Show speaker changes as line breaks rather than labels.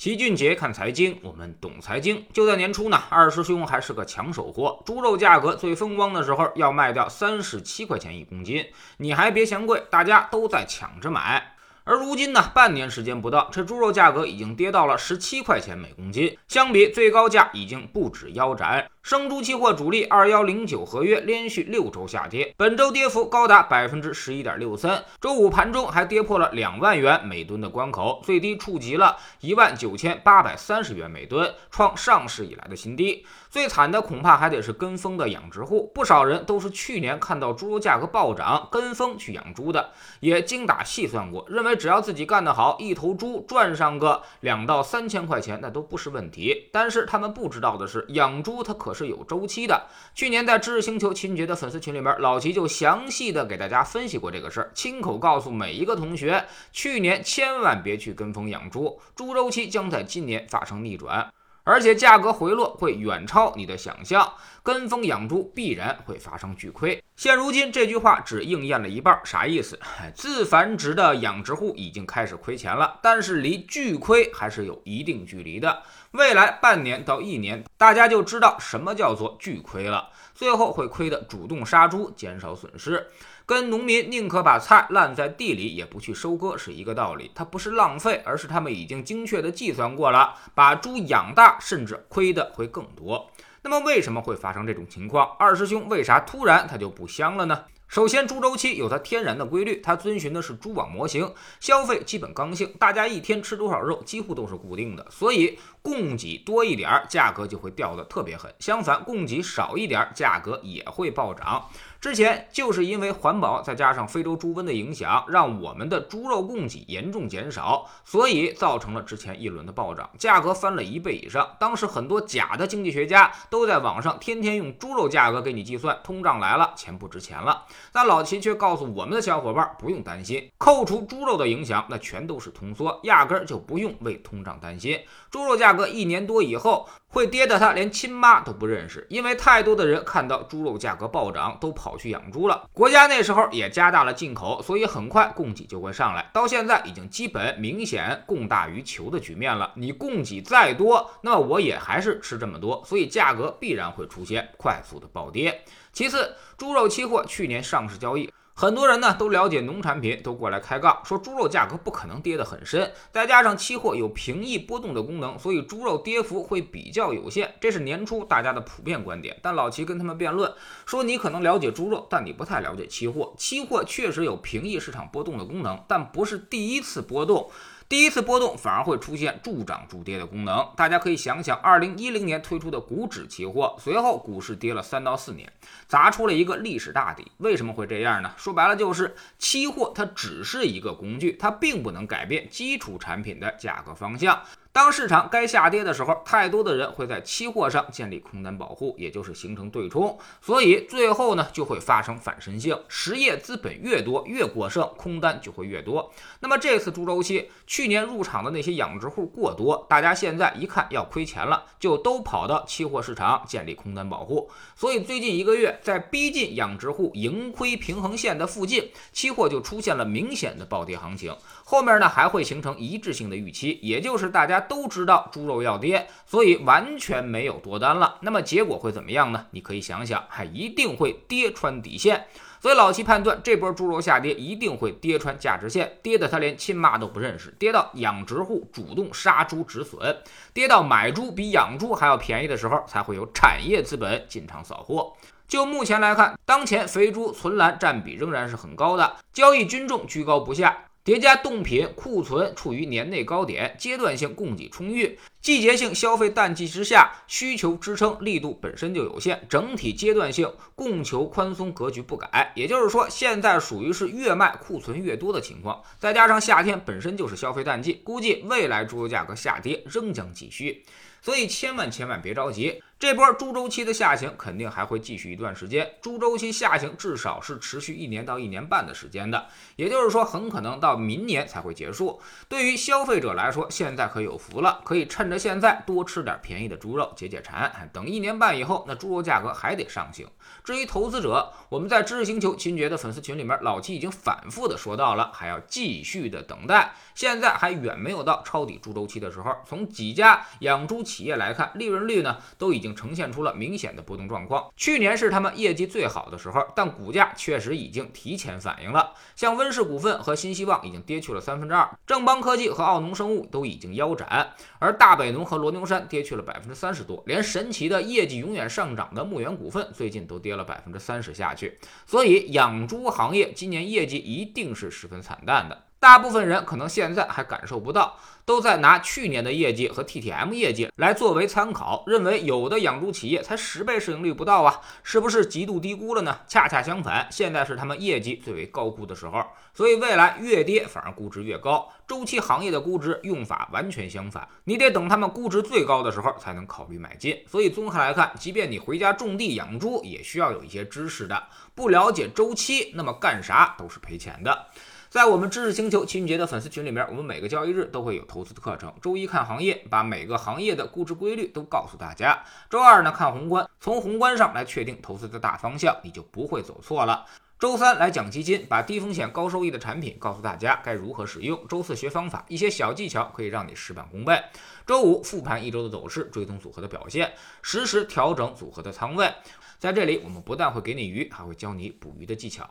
齐俊杰看财经，我们懂财经。就在年初呢，二师兄还是个抢手货，猪肉价格最风光的时候要卖掉三十七块钱一公斤，你还别嫌贵，大家都在抢着买。而如今呢，半年时间不到，这猪肉价格已经跌到了十七块钱每公斤，相比最高价已经不止腰斩。生猪期货主力二幺零九合约连续六周下跌，本周跌幅高达百分之十一点六三。周五盘中还跌破了两万元每吨的关口，最低触及了一万九千八百三十元每吨，创上市以来的新低。最惨的恐怕还得是跟风的养殖户，不少人都是去年看到猪肉价格暴涨，跟风去养猪的，也精打细算过，认为只要自己干得好，一头猪赚上个两到三千块钱，那都不是问题。但是他们不知道的是，养猪它可。可是有周期的。去年在知识星球秦爵的粉丝群里面，老齐就详细的给大家分析过这个事儿，亲口告诉每一个同学，去年千万别去跟风养猪，猪周期将在今年发生逆转，而且价格回落会远超你的想象，跟风养猪必然会发生巨亏。现如今这句话只应验了一半，啥意思？自繁殖的养殖户已经开始亏钱了，但是离巨亏还是有一定距离的。未来半年到一年，大家就知道什么叫做巨亏了。最后会亏的主动杀猪，减少损失，跟农民宁可把菜烂在地里也不去收割是一个道理。它不是浪费，而是他们已经精确的计算过了，把猪养大，甚至亏的会更多。那么为什么会发生这种情况？二师兄为啥突然他就不香了呢？首先，猪周期有它天然的规律，它遵循的是蛛网模型，消费基本刚性，大家一天吃多少肉几乎都是固定的，所以供给多一点儿，价格就会掉得特别狠；相反，供给少一点儿，价格也会暴涨。之前就是因为环保，再加上非洲猪瘟的影响，让我们的猪肉供给严重减少，所以造成了之前一轮的暴涨，价格翻了一倍以上。当时很多假的经济学家都在网上天天用猪肉价格给你计算，通胀来了，钱不值钱了。但老秦却告诉我们的小伙伴不用担心，扣除猪肉的影响，那全都是通缩，压根儿就不用为通胀担心。猪肉价格一年多以后。会跌的，他连亲妈都不认识，因为太多的人看到猪肉价格暴涨，都跑去养猪了。国家那时候也加大了进口，所以很快供给就会上来。到现在已经基本明显供大于求的局面了。你供给再多，那我也还是吃这么多，所以价格必然会出现快速的暴跌。其次，猪肉期货去年上市交易。很多人呢都了解农产品，都过来开杠，说猪肉价格不可能跌得很深，再加上期货有平抑波动的功能，所以猪肉跌幅会比较有限。这是年初大家的普遍观点。但老齐跟他们辩论说，你可能了解猪肉，但你不太了解期货。期货确实有平抑市场波动的功能，但不是第一次波动。第一次波动反而会出现助涨助跌的功能，大家可以想想，二零一零年推出的股指期货，随后股市跌了三到四年，砸出了一个历史大底。为什么会这样呢？说白了就是期货它只是一个工具，它并不能改变基础产品的价格方向。当市场该下跌的时候，太多的人会在期货上建立空单保护，也就是形成对冲，所以最后呢就会发生反身性。实业资本越多越过剩，空单就会越多。那么这次猪周期，去年入场的那些养殖户过多，大家现在一看要亏钱了，就都跑到期货市场建立空单保护。所以最近一个月，在逼近养殖户盈亏平衡线的附近，期货就出现了明显的暴跌行情。后面呢还会形成一致性的预期，也就是大家。都知道猪肉要跌，所以完全没有多单了。那么结果会怎么样呢？你可以想想，还一定会跌穿底线。所以老齐判断，这波猪肉下跌一定会跌穿价值线，跌的他连亲妈都不认识，跌到养殖户主动杀猪止损，跌到买猪比养猪还要便宜的时候，才会有产业资本进场扫货。就目前来看，当前肥猪存栏占比仍然是很高的，交易均重居高不下。叠加冻品库存处于年内高点，阶段性供给充裕，季节性消费淡季之下，需求支撑力度本身就有限，整体阶段性供求宽松格局不改。也就是说，现在属于是越卖库存越多的情况，再加上夏天本身就是消费淡季，估计未来猪肉价格下跌仍将继续，所以千万千万别着急。这波猪周期的下行肯定还会继续一段时间，猪周期下行至少是持续一年到一年半的时间的，也就是说，很可能到明年才会结束。对于消费者来说，现在可有福了，可以趁趁着现在多吃点便宜的猪肉解解馋，等一年半以后，那猪肉价格还得上行。至于投资者，我们在知识星球秦爵的粉丝群里面，老七已经反复的说到了，还要继续的等待，现在还远没有到抄底猪周期的时候。从几家养猪企业来看，利润率呢都已经呈现出了明显的波动状况。去年是他们业绩最好的时候，但股价确实已经提前反应了。像温氏股份和新希望已经跌去了三分之二，正邦科技和奥农生物都已经腰斩，而大北农和罗牛山跌去了百分之三十多，连神奇的业绩永远上涨的牧原股份最近都跌了百分之三十下去。所以养猪行业今年业绩一定是十分惨淡的。大部分人可能现在还感受不到，都在拿去年的业绩和 TTM 业绩来作为参考，认为有的养猪企业才十倍市盈率不到啊，是不是极度低估了呢？恰恰相反，现在是他们业绩最为高估的时候，所以未来越跌反而估值越高。周期行业的估值用法完全相反，你得等他们估值最高的时候才能考虑买进。所以综合来看，即便你回家种地养猪，也需要有一些知识的，不了解周期，那么干啥都是赔钱的。在我们知识星球秦杰的粉丝群里面，我们每个交易日都会有投资的课程。周一看行业，把每个行业的估值规律都告诉大家；周二呢看宏观，从宏观上来确定投资的大方向，你就不会走错了。周三来讲基金，把低风险高收益的产品告诉大家该如何使用。周四学方法，一些小技巧可以让你事半功倍。周五复盘一周的走势，追踪组合的表现，实时调整组合的仓位。在这里，我们不但会给你鱼，还会教你捕鱼的技巧。